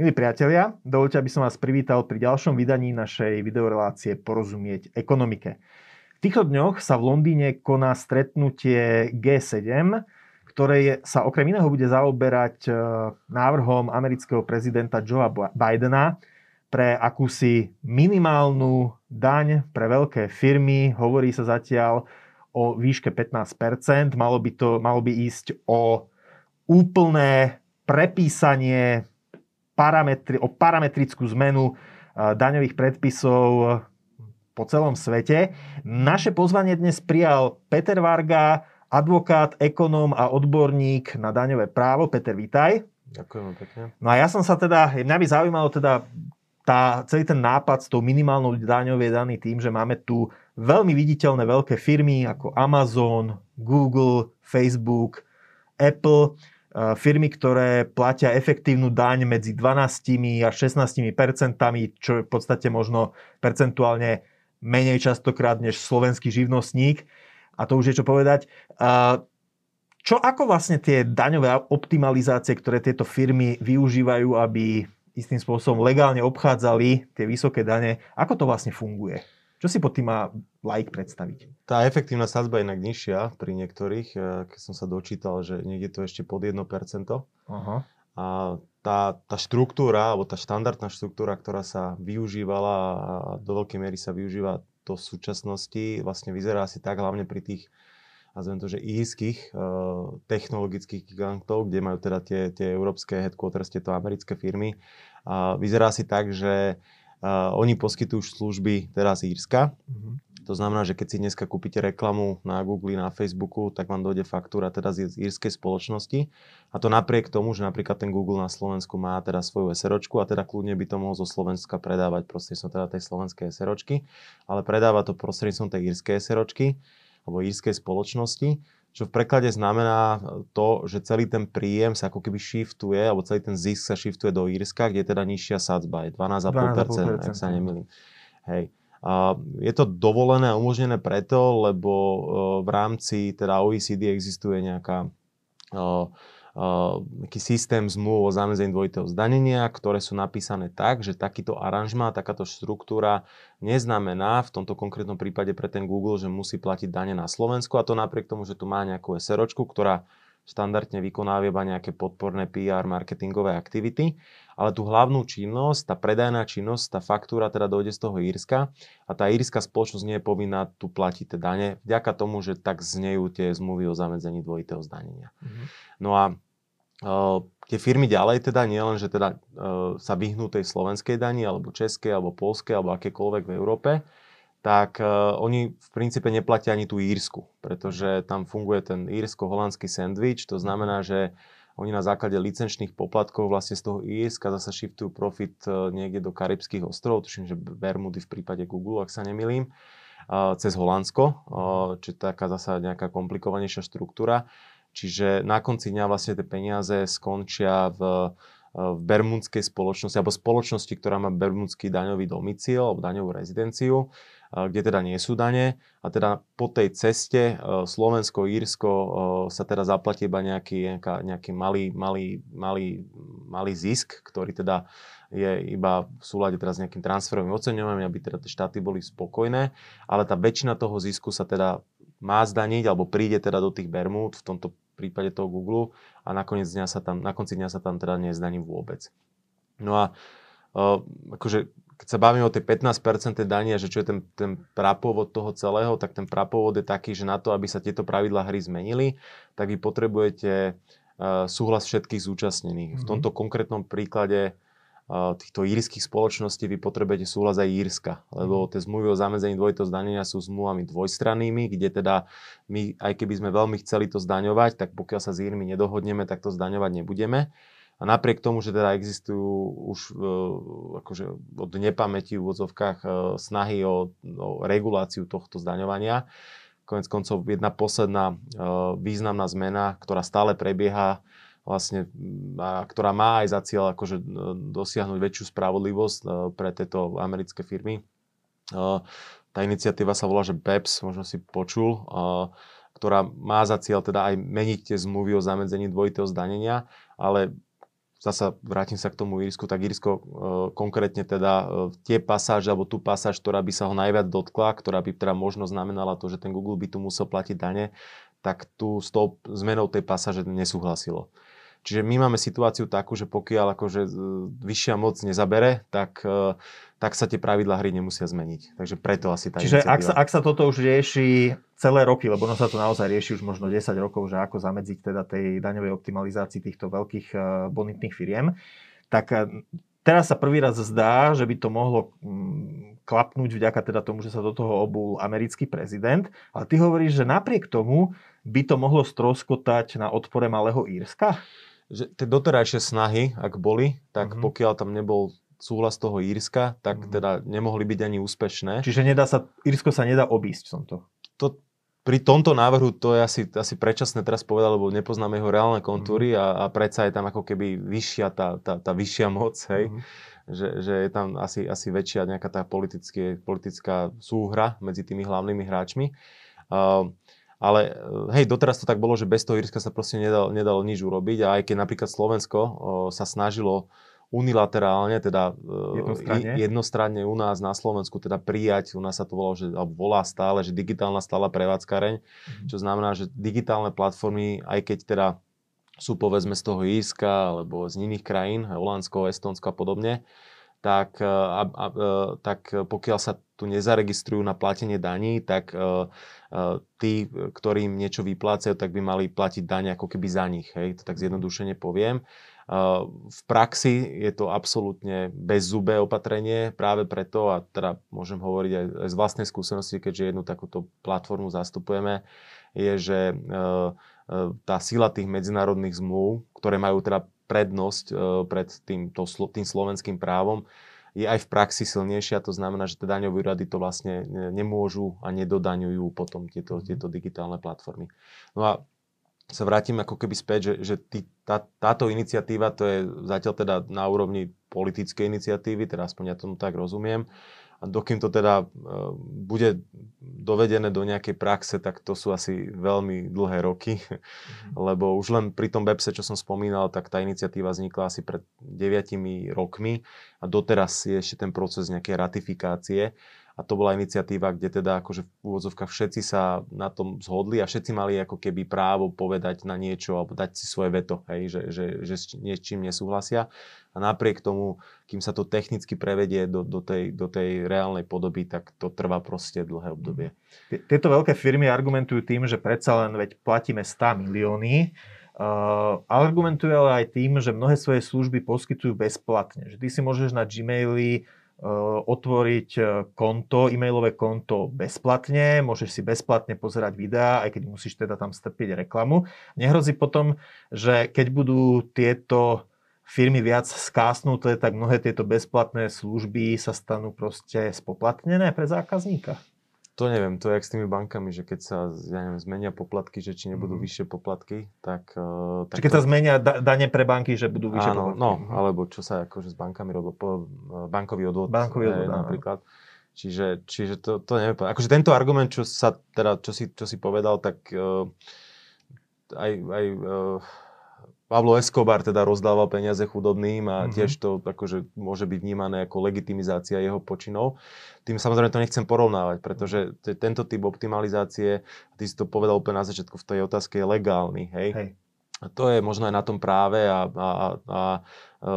Milí priatelia, dovolte, aby som vás privítal pri ďalšom vydaní našej videorelácie Porozumieť ekonomike. V týchto dňoch sa v Londýne koná stretnutie G7, ktoré sa okrem iného bude zaoberať e, návrhom amerického prezidenta Joea Bidena pre akúsi minimálnu daň pre veľké firmy. Hovorí sa zatiaľ o výške 15%. Malo by, to, malo by ísť o úplné prepísanie parametri, o parametrickú zmenu daňových predpisov po celom svete. Naše pozvanie dnes prijal Peter Varga, advokát, ekonóm a odborník na daňové právo. Peter, vítaj. Ďakujem pekne. No a ja som sa teda, mňa by zaujímalo teda tá, celý ten nápad s tou minimálnou daňou je daný tým, že máme tu veľmi viditeľné veľké firmy ako Amazon, Google, Facebook, Apple, Eh, firmy, ktoré platia efektívnu daň medzi 12 a 16 percentami, čo je v podstate možno percentuálne menej častokrát než slovenský živnostník. A to už je čo povedať. Eh, čo ako vlastne tie daňové optimalizácie, ktoré tieto firmy využívajú, aby istým spôsobom legálne obchádzali tie vysoké dane, ako to vlastne funguje? Čo si pod tým má like predstaviť? Tá efektívna sadzba je inak nižšia pri niektorých, e, keď som sa dočítal, že niekde to ešte pod 1%. Aha. A tá, tá štruktúra, alebo tá štandardná štruktúra, ktorá sa využívala a do veľkej miery sa využíva v súčasnosti, vlastne vyzerá asi tak, hlavne pri tých nazvem to, že írskych uh, technologických gigantov, kde majú teda tie, tie európske headquarters, tieto americké firmy. A vyzerá si tak, že Uh, oni poskytujú služby teraz Írska. Uh-huh. To znamená, že keď si dneska kúpite reklamu na Google, na Facebooku, tak vám dojde faktúra teda z írskej spoločnosti. A to napriek tomu, že napríklad ten Google na Slovensku má teda svoju SROčku a teda kľudne by to mohol zo Slovenska predávať prostredníctvom teda tej slovenskej SROčky, ale predáva to prostredníctvom tej írskej SROčky alebo írskej spoločnosti čo v preklade znamená to, že celý ten príjem sa ako keby shiftuje, alebo celý ten zisk sa shiftuje do Írska, kde je teda nižšia sadzba, je 12,5%, ak sa nemýlim. Hej. A je to dovolené a umožnené preto, lebo e, v rámci teda OECD existuje nejaká uh, nejaký systém zmluv o zamedzení dvojitého zdanenia, ktoré sú napísané tak, že takýto aranžma, takáto štruktúra neznamená v tomto konkrétnom prípade pre ten Google, že musí platiť dane na Slovensku a to napriek tomu, že tu má nejakú SROčku, ktorá štandardne vykonáva iba nejaké podporné PR marketingové aktivity, ale tú hlavnú činnosť, tá predajná činnosť, tá faktúra teda dojde z toho Írska a tá írska spoločnosť nie je povinná tu platiť tie dane, vďaka tomu, že tak znejú tie zmluvy o zamedzení dvojitého zdanenia. Mm-hmm. No a Uh, tie firmy ďalej teda nie len, že teda uh, sa vyhnú tej slovenskej dani, alebo českej, alebo polskej, alebo akékoľvek v Európe, tak uh, oni v princípe neplatia ani tú írsku, pretože tam funguje ten írsko-holandský sandwich, to znamená, že oni na základe licenčných poplatkov vlastne z toho Írska zase shiftujú profit niekde do Karibských ostrovov, tuším, že Bermudy v prípade Google, ak sa nemilím, cez Holandsko, čo je taká zasa nejaká komplikovanejšia štruktúra. Čiže na konci dňa vlastne tie peniaze skončia v, v bermudskej spoločnosti, alebo spoločnosti, ktorá má bermudský daňový domicil, alebo daňovú rezidenciu, kde teda nie sú dane. A teda po tej ceste Slovensko, Írsko sa teda zaplatí iba nejaký, nejaký malý, malý, malý, malý zisk, ktorý teda je iba v súlade teraz s nejakým transferovým oceňovaním, aby teda tie štáty boli spokojné, ale tá väčšina toho zisku sa teda má zdaniť, alebo príde teda do tých Bermúd, v tomto prípade toho Google, a nakoniec dňa sa tam, na konci dňa sa tam teda nezdaní vôbec. No a uh, akože, keď sa bavíme o tej 15% dania, že čo je ten, ten prapôvod toho celého, tak ten prapôvod je taký, že na to, aby sa tieto pravidlá hry zmenili, tak vy potrebujete uh, súhlas všetkých zúčastnených. Mm-hmm. V mhm. tomto konkrétnom príklade týchto írskych spoločností vy potrebujete súhlas aj Írska, lebo mhm. tie zmluvy o zamedzení dvojitého zdanenia sú zmluvami dvojstrannými, kde teda my, aj keby sme veľmi chceli to zdaňovať, tak pokiaľ sa s Írmi nedohodneme, tak to zdaňovať nebudeme. A napriek tomu, že teda existujú už e, akože od nepamäti v úvodzovkách e, snahy o, o reguláciu tohto zdaňovania, konec koncov jedna posledná e, významná zmena, ktorá stále prebieha, vlastne, a ktorá má aj za cieľ akože dosiahnuť väčšiu spravodlivosť pre tieto americké firmy. Tá iniciatíva sa volá, že BEPS, možno si počul, ktorá má za cieľ teda aj meniť tie zmluvy o zamedzení dvojitého zdanenia, ale zasa vrátim sa k tomu Írsku, tak Írsko e, konkrétne teda e, tie pasáže, alebo tú pasáž, ktorá by sa ho najviac dotkla, ktorá by teda možno znamenala to, že ten Google by tu musel platiť dane, tak tu s tou zmenou tej pasáže nesúhlasilo. Čiže my máme situáciu takú, že pokiaľ akože vyššia moc nezabere, tak, e, tak sa tie pravidlá hry nemusia zmeniť. Takže preto asi tá Čiže ak sa, ak sa toto už rieši celé roky, lebo ono sa to naozaj rieši už možno 10 rokov, že ako zamedziť teda tej daňovej optimalizácii týchto veľkých e, bonitných firiem, tak e, teraz sa prvý raz zdá, že by to mohlo mm, klapnúť vďaka teda tomu, že sa do toho obul americký prezident, ale ty hovoríš, že napriek tomu by to mohlo stroskotať na odpore Malého Írska? Že tie doterajšie snahy, ak boli, tak mm-hmm. pokiaľ tam nebol súhlas toho Írska, tak mm-hmm. teda nemohli byť ani úspešné. Čiže nedá sa, Írsko sa nedá obísť v tomto. To, pri tomto návrhu to je asi, asi predčasné teraz povedať, lebo nepoznáme jeho reálne kontúry mm-hmm. a, a predsa je tam ako keby vyššia tá, tá, tá vyššia moc, hej. Mm-hmm. Že, že je tam asi, asi väčšia nejaká tá politická súhra medzi tými hlavnými hráčmi. Uh, ale eh, hej, doteraz to tak bolo, že bez toho Írska sa proste nedalo, nedalo nič urobiť a aj keď napríklad Slovensko o, sa snažilo unilaterálne, teda eh, jednostranne. jednostranne u nás na Slovensku teda prijať, u nás sa to volalo, že, alebo volá stále, že digitálna stála prevádzkareň, mm-hmm. čo znamená, že digitálne platformy, aj keď teda sú povedzme z toho Írska alebo z iných krajín, Holandsko, Estonsko a podobne, tak, a, a, tak pokiaľ sa tu nezaregistrujú na platenie daní, tak tí, ktorým niečo vyplácajú, tak by mali platiť dane ako keby za nich. Hej? To tak zjednodušene poviem. V praxi je to absolútne bezzubé opatrenie práve preto, a teda môžem hovoriť aj z vlastnej skúsenosti, keďže jednu takúto platformu zastupujeme, je, že tá sila tých medzinárodných zmluv, ktoré majú teda prednosť e, pred tým, to, tým slovenským právom, je aj v praxi silnejšia, to znamená, že tie daňové úrady to vlastne nemôžu a nedodaňujú potom tieto, mhm. tieto digitálne platformy. No a sa vrátim ako keby späť, že, že tý, tá, táto iniciatíva, to je zatiaľ teda na úrovni politickej iniciatívy, teda aspoň ja tomu tak rozumiem, a dokým to teda e, bude dovedené do nejakej praxe, tak to sú asi veľmi dlhé roky, mm-hmm. lebo už len pri tom webse, čo som spomínal, tak tá iniciatíva vznikla asi pred 9 rokmi a doteraz je ešte ten proces nejakej ratifikácie a to bola iniciatíva, kde teda akože v úvodzovkách všetci sa na tom zhodli a všetci mali ako keby právo povedať na niečo alebo dať si svoje veto, hej, že, že, že s niečím nesúhlasia. A napriek tomu, kým sa to technicky prevedie do, do, tej, do tej reálnej podoby, tak to trvá proste dlhé obdobie. Tieto veľké firmy argumentujú tým, že predsa len veď platíme 100 milióny, Uh, argumentuje ale aj tým, že mnohé svoje služby poskytujú bezplatne. Že ty si môžeš na Gmaili otvoriť eh, konto, e-mailové konto bezplatne, môžeš si bezplatne pozerať videá, aj keď musíš teda tam strpiť reklamu. Nehrozí potom, že keď budú tieto firmy viac skásnuté, tak mnohé tieto bezplatné služby sa stanú proste spoplatnené pre zákazníka? To neviem, to je jak s tými bankami, že keď sa ja neviem, zmenia poplatky, že či nebudú mm. vyššie poplatky, tak... Uh, tak Či keď to... sa zmenia da- dane pre banky, že budú vyššie Áno, poplatky. no, mm. alebo čo sa akože s bankami robilo, po, eh, bankový odvod, bankový odvod je, napríklad. Čiže, čiže to, to neviem. Akože tento argument, čo, sa, teda, čo, si, čo si povedal, tak uh, aj, aj uh, Pablo Escobar teda rozdával peniaze chudobným a mm-hmm. tiež to akože môže byť vnímané ako legitimizácia jeho počinov. Tým samozrejme to nechcem porovnávať, pretože t- tento typ optimalizácie, ty si to povedal úplne na začiatku v tej otázke, je legálny. Hej? hej. A to je možno aj na tom práve a, a, a e,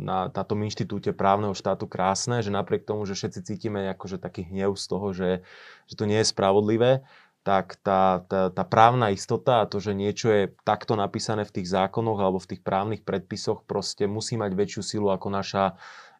na, na tom inštitúte právneho štátu krásne, že napriek tomu, že všetci cítime akože taký hnev z toho, že, že to nie je spravodlivé, tak tá, tá, tá právna istota a to, že niečo je takto napísané v tých zákonoch alebo v tých právnych predpisoch, proste musí mať väčšiu silu ako naša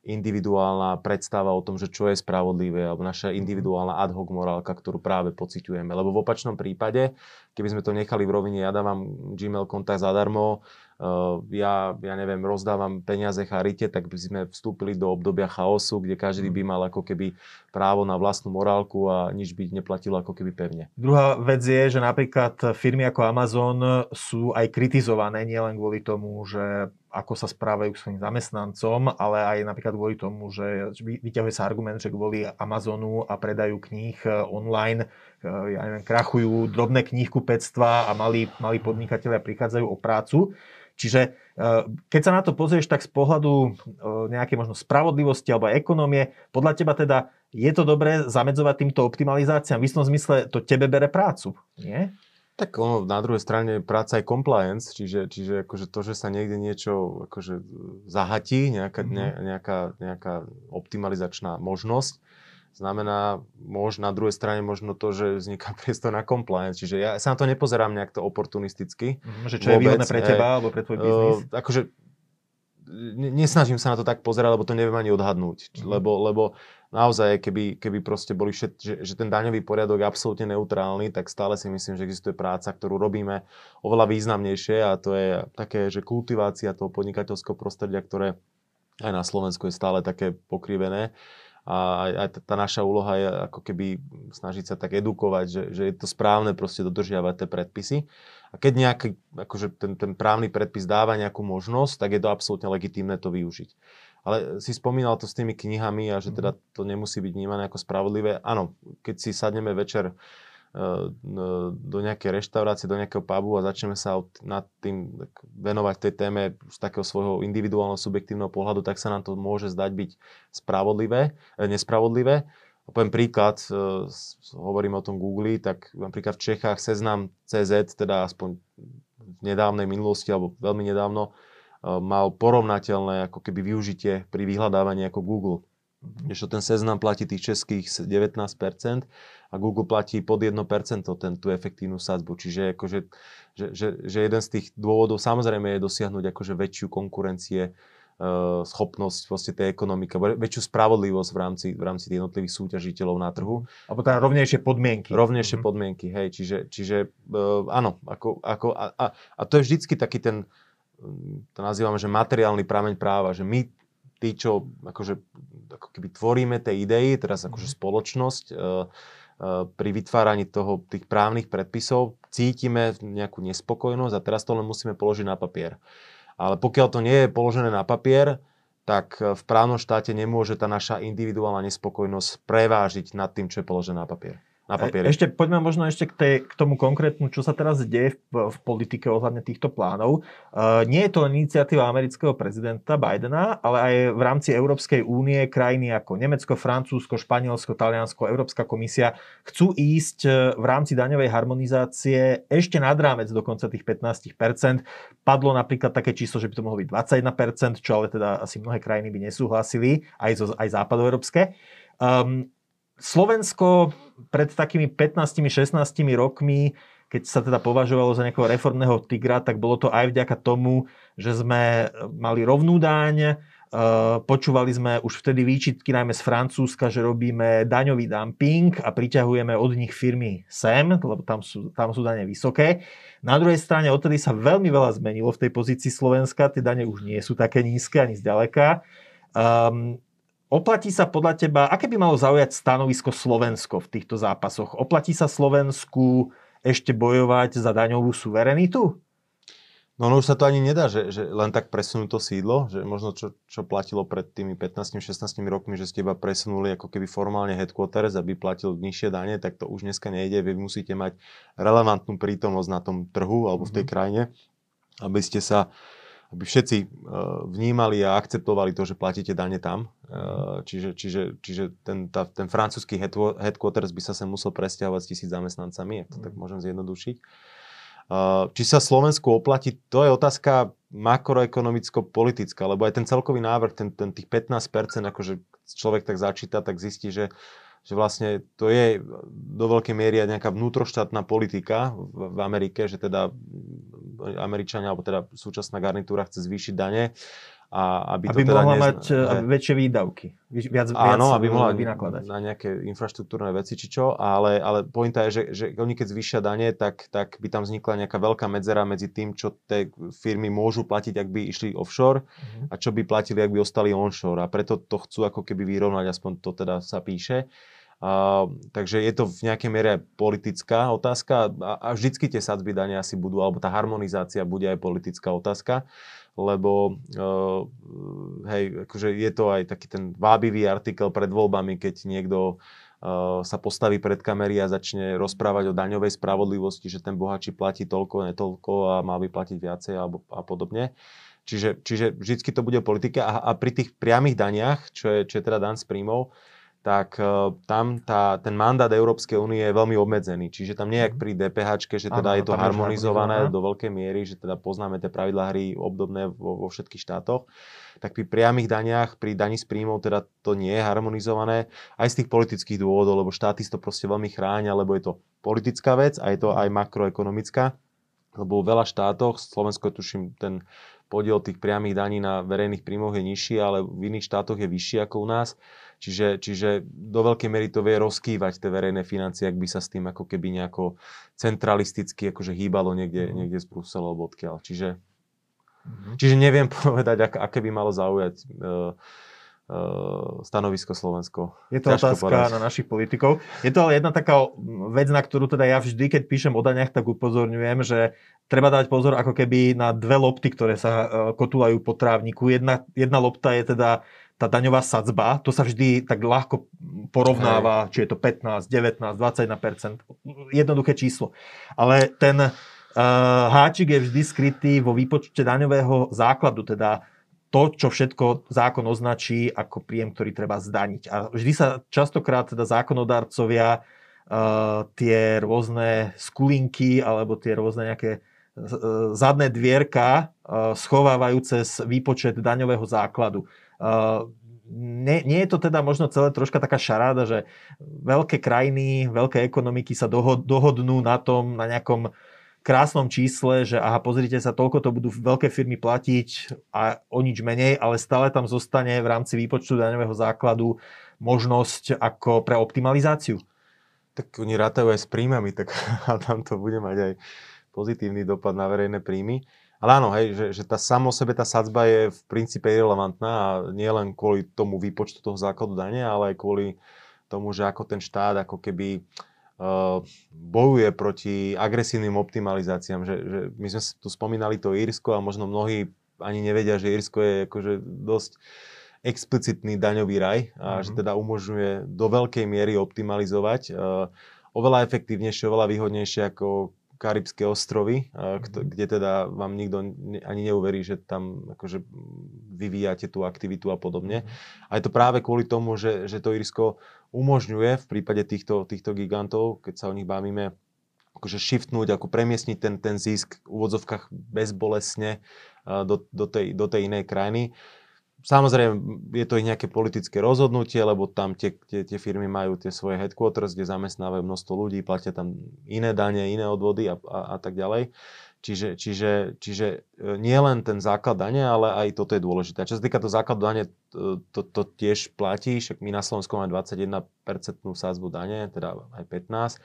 individuálna predstava o tom, že čo je spravodlivé, alebo naša mhm. individuálna ad hoc morálka, ktorú práve pociťujeme. Lebo v opačnom prípade, keby sme to nechali v rovine, ja dávam Gmail kontakt zadarmo, Uh, ja, ja neviem, rozdávam peniaze charite, tak by sme vstúpili do obdobia chaosu, kde každý by mal ako keby právo na vlastnú morálku a nič by neplatilo ako keby pevne. Druhá vec je, že napríklad firmy ako Amazon sú aj kritizované, nielen kvôli tomu, že ako sa správajú k svojim zamestnancom, ale aj napríklad kvôli tomu, že vyťahuje sa argument, že kvôli Amazonu a predajú kníh e, online, ja neviem, krachujú drobné knihkupectva a malí, malí podnikatelia prichádzajú o prácu. Čiže keď sa na to pozrieš tak z pohľadu nejakej možno spravodlivosti alebo ekonomie, podľa teba teda je to dobré zamedzovať týmto optimalizáciám? V istom zmysle to tebe bere prácu, nie? Tak ono, na druhej strane práca je compliance, čiže, čiže akože to, že sa niekde niečo akože zahatí, nejaká, mm-hmm. ne, nejaká, nejaká optimalizačná možnosť, znamená mož, na druhej strane možno to, že vzniká priestor na compliance. Čiže ja sa na to nepozerám nejak to oportunisticky. Mm-hmm, že čo vôbec, je výhodné pre teba e, alebo pre tvoj biznis? Uh, akože nesnažím sa na to tak pozerať, lebo to neviem ani odhadnúť. Mm-hmm. Lebo, lebo naozaj, keby, keby proste boli všet, že, že ten daňový poriadok je absolútne neutrálny, tak stále si myslím, že existuje práca, ktorú robíme oveľa významnejšie a to je také, že kultivácia toho podnikateľského prostredia, ktoré aj na Slovensku je stále také pokrivené. A aj tá naša úloha je ako keby snažiť sa tak edukovať, že, že je to správne proste dodržiavať tie predpisy. A keď nejaký, akože ten, ten právny predpis dáva nejakú možnosť, tak je to absolútne legitímne to využiť. Ale si spomínal to s tými knihami a že teda mhm. to nemusí byť vnímané ako spravodlivé. Áno, keď si sadneme večer do nejakej reštaurácie, do nejakého pubu a začneme sa nad tým venovať tej téme z takého svojho individuálneho subjektívneho pohľadu, tak sa nám to môže zdať byť spravodlivé, e, nespravodlivé. A poviem príklad, e, hovorím o tom Google, tak napríklad v Čechách seznam CZ, teda aspoň v nedávnej minulosti alebo veľmi nedávno, mal porovnateľné ako keby využitie pri vyhľadávaní ako Google. Ešte ten seznam platí tých českých 19% a Google platí pod 1% ten, tú efektívnu sadzbu. Čiže akože, že, že, že jeden z tých dôvodov samozrejme je dosiahnuť akože väčšiu konkurencie, uh, schopnosť vlastne tej ekonomiky, väčšiu spravodlivosť v rámci, v rámci jednotlivých súťažiteľov na trhu. Alebo teda rovnejšie podmienky. Rovnejšie mm-hmm. podmienky, hej. Čiže, čiže uh, áno, ako, ako, a, a, a to je vždycky taký ten, to nazývame, že materiálny prameň práva, že my tí, čo akože, ako keby tvoríme tie idei, teraz akože mhm. spoločnosť, e, e, pri vytváraní toho, tých právnych predpisov cítime nejakú nespokojnosť a teraz to len musíme položiť na papier. Ale pokiaľ to nie je položené na papier, tak v právnom štáte nemôže tá naša individuálna nespokojnosť prevážiť nad tým, čo je položené na papier na e, papieri. Ešte poďme možno ešte k, tej, k tomu konkrétnu, čo sa teraz deje v, v politike ohľadne týchto plánov. Uh, nie je to len iniciatíva amerického prezidenta Bidena, ale aj v rámci Európskej únie krajiny ako Nemecko, Francúzsko, Španielsko, Taliansko, Európska komisia chcú ísť e, v rámci daňovej harmonizácie ešte nad rámec dokonca tých 15%. Padlo napríklad také číslo, že by to mohlo byť 21%, čo ale teda asi mnohé krajiny by nesúhlasili, aj, zo, aj západoeurópske. Um, Slovensko pred takými 15-16 rokmi, keď sa teda považovalo za nejakého reformného tigra, tak bolo to aj vďaka tomu, že sme mali rovnú daň, Uh, počúvali sme už vtedy výčitky najmä z Francúzska, že robíme daňový dumping a priťahujeme od nich firmy sem, lebo tam sú, tam sú dane vysoké. Na druhej strane odtedy sa veľmi veľa zmenilo v tej pozícii Slovenska, tie dane už nie sú také nízke ani zďaleka. Um, Oplatí sa podľa teba, aké by malo zaujať stanovisko Slovensko v týchto zápasoch? Oplatí sa Slovensku ešte bojovať za daňovú suverenitu? No, no už sa to ani nedá, že, že len tak presunúť to sídlo, že možno čo, čo platilo pred tými 15-16 rokmi, že ste iba presunuli ako keby formálne headquarters, aby platil nižšie dane, tak to už dneska nejde. Vy musíte mať relevantnú prítomnosť na tom trhu alebo v tej mm-hmm. krajine, aby ste sa aby všetci eh, vnímali a akceptovali to, že platíte dane tam. Eh, čiže, čiže, čiže ten, tá, ten francúzsky headquarters by sa sem musel presťahovať s tisíc zamestnancami, ak to tak môžem zjednodušiť. Eh, či sa Slovensku oplatí, to je otázka makroekonomicko-politická, lebo aj ten celkový návrh, ten, ten tých 15%, akože človek tak začíta, tak zistí, že že vlastne to je do veľkej miery nejaká vnútroštátna politika v, v Amerike, že teda Američania, alebo teda súčasná garnitúra chce zvýšiť dane a aby, aby to teda mohla nez... mať ne... väčšie výdavky, viac, Áno, viac aby mohla vynakladať. na nejaké infraštruktúrne veci či čo, ale, ale pointa je, že, že oni keď zvýšia dane, tak, tak by tam vznikla nejaká veľká medzera medzi tým, čo tie firmy môžu platiť, ak by išli offshore uh-huh. a čo by platili, ak by ostali onshore a preto to chcú ako keby vyrovnať, aspoň to teda sa píše. Uh, takže je to v nejakej miere politická otázka a, a vždycky tie sadzby dania asi budú, alebo tá harmonizácia bude aj politická otázka, lebo uh, hej, akože je to aj taký ten vábivý artikel pred voľbami, keď niekto uh, sa postaví pred kamery a začne rozprávať o daňovej spravodlivosti, že ten bohačí platí toľko, netoľko a má by platiť viacej alebo, a podobne. Čiže, čiže vždycky to bude politika a, a pri tých priamých daniach, čo je, čo je teda dan z príjmov, tak uh, tam tá, ten mandát Európskej únie je veľmi obmedzený. Čiže tam nie je pri DPH, že teda ano, je to harmonizované je do veľkej miery, že teda poznáme tie pravidlá hry obdobné vo, vo všetkých štátoch. Tak pri priamých daniach, pri daní z príjmov teda to nie je harmonizované. Aj z tých politických dôvodov, lebo štáty to proste veľmi chránia, lebo je to politická vec a je to aj makroekonomická. Lebo v veľa štátoch, Slovensko tuším ten podiel tých priamých daní na verejných príjmoch je nižší, ale v iných štátoch je vyšší ako u nás. Čiže, čiže do veľkej miery to vie rozkývať tie verejné financie, ak by sa s tým ako keby nejako centralisticky akože hýbalo niekde, mm. niekde z Bruselu alebo odkiaľ. Čiže, mm. čiže neviem povedať, ak, aké by malo zaujať uh, stanovisko Slovensko. Je to Ťažko otázka povedať. na našich politikov. Je to ale jedna taká vec, na ktorú teda ja vždy, keď píšem o daniach, tak upozorňujem, že treba dať pozor ako keby na dve lopty, ktoré sa kotulajú po trávniku. Jedna, jedna lopta je teda tá daňová sadzba, to sa vždy tak ľahko porovnáva, Hej. či je to 15, 19, 21%, jednoduché číslo. Ale ten uh, háčik je vždy skrytý vo výpočte daňového základu, teda to, čo všetko zákon označí ako príjem, ktorý treba zdaniť. A vždy sa častokrát teda zákonodarcovia uh, tie rôzne skulinky alebo tie rôzne nejaké zadné dvierka uh, schovávajú cez výpočet daňového základu. Uh, nie, nie je to teda možno celé troška taká šaráda, že veľké krajiny, veľké ekonomiky sa dohod, dohodnú na tom, na nejakom krásnom čísle, že aha, pozrite sa, toľko to budú veľké firmy platiť a o nič menej, ale stále tam zostane v rámci výpočtu daňového základu možnosť ako pre optimalizáciu. Tak oni rátajú aj s príjmami, tak a tam to bude mať aj pozitívny dopad na verejné príjmy. Ale áno, hej, že, že tá samo sebe tá sadzba je v princípe irrelevantná a nie len kvôli tomu výpočtu toho základu dane, ale aj kvôli tomu, že ako ten štát ako keby uh, bojuje proti agresívnym optimalizáciám. Že, že my sme tu spomínali to Írsko a možno mnohí ani nevedia, že Írsko je akože dosť explicitný daňový raj a mm-hmm. že teda umožňuje do veľkej miery optimalizovať. Uh, oveľa efektívnejšie, oveľa výhodnejšie ako Karibské ostrovy, mhm. kde teda vám nikto ani neuverí, že tam akože vyvíjate tú aktivitu a podobne. Mhm. A je to práve kvôli tomu, že, že to Irsko umožňuje v prípade týchto, týchto gigantov, keď sa o nich bavíme, akože shiftnúť, ako premiesniť ten, ten zisk v úvodzovkách bezbolesne do, do, tej, do tej inej krajiny. Samozrejme, je to ich nejaké politické rozhodnutie, lebo tam tie, tie, tie firmy majú tie svoje headquarters, kde zamestnávajú množstvo ľudí, platia tam iné dane, iné odvody a, a, a tak ďalej. Čiže, čiže, čiže e, nie len ten základ dane, ale aj toto je dôležité. A čo sa týka toho základu dane, to, to, to tiež platí, však my na Slovensku máme 21% sázbu dane, teda aj 15%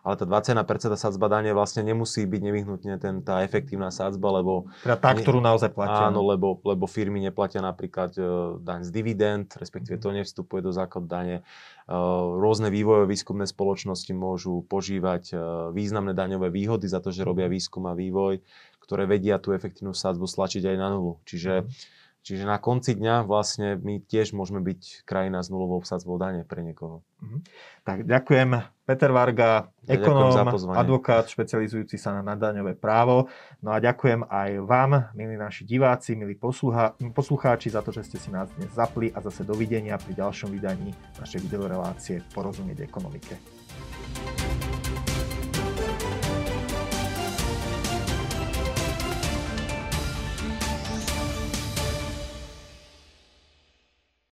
ale tá 21% sadzba dane vlastne nemusí byť nevyhnutne ten, tá efektívna sadzba, lebo... Teda tá, ktorú naozaj platia. Áno, lebo, lebo firmy neplatia napríklad uh, daň z dividend, respektíve to nevstupuje do základ dane. Uh, rôzne vývojové výskumné spoločnosti môžu požívať uh, významné daňové výhody za to, že robia mhm. výskum a vývoj, ktoré vedia tú efektívnu sadzbu stlačiť aj na nulu. Čiže mm Čiže na konci dňa vlastne my tiež môžeme byť krajina s nulovou sadzbou dane pre niekoho. Mhm. Tak ďakujem. Peter Varga, ekonóm, advokát špecializujúci sa na nadaňové právo. No a ďakujem aj vám, milí naši diváci, milí poslucha- poslucháči, za to, že ste si nás dnes zapli a zase dovidenia pri ďalšom vydaní našej videorelácie Porozumieť ekonomike.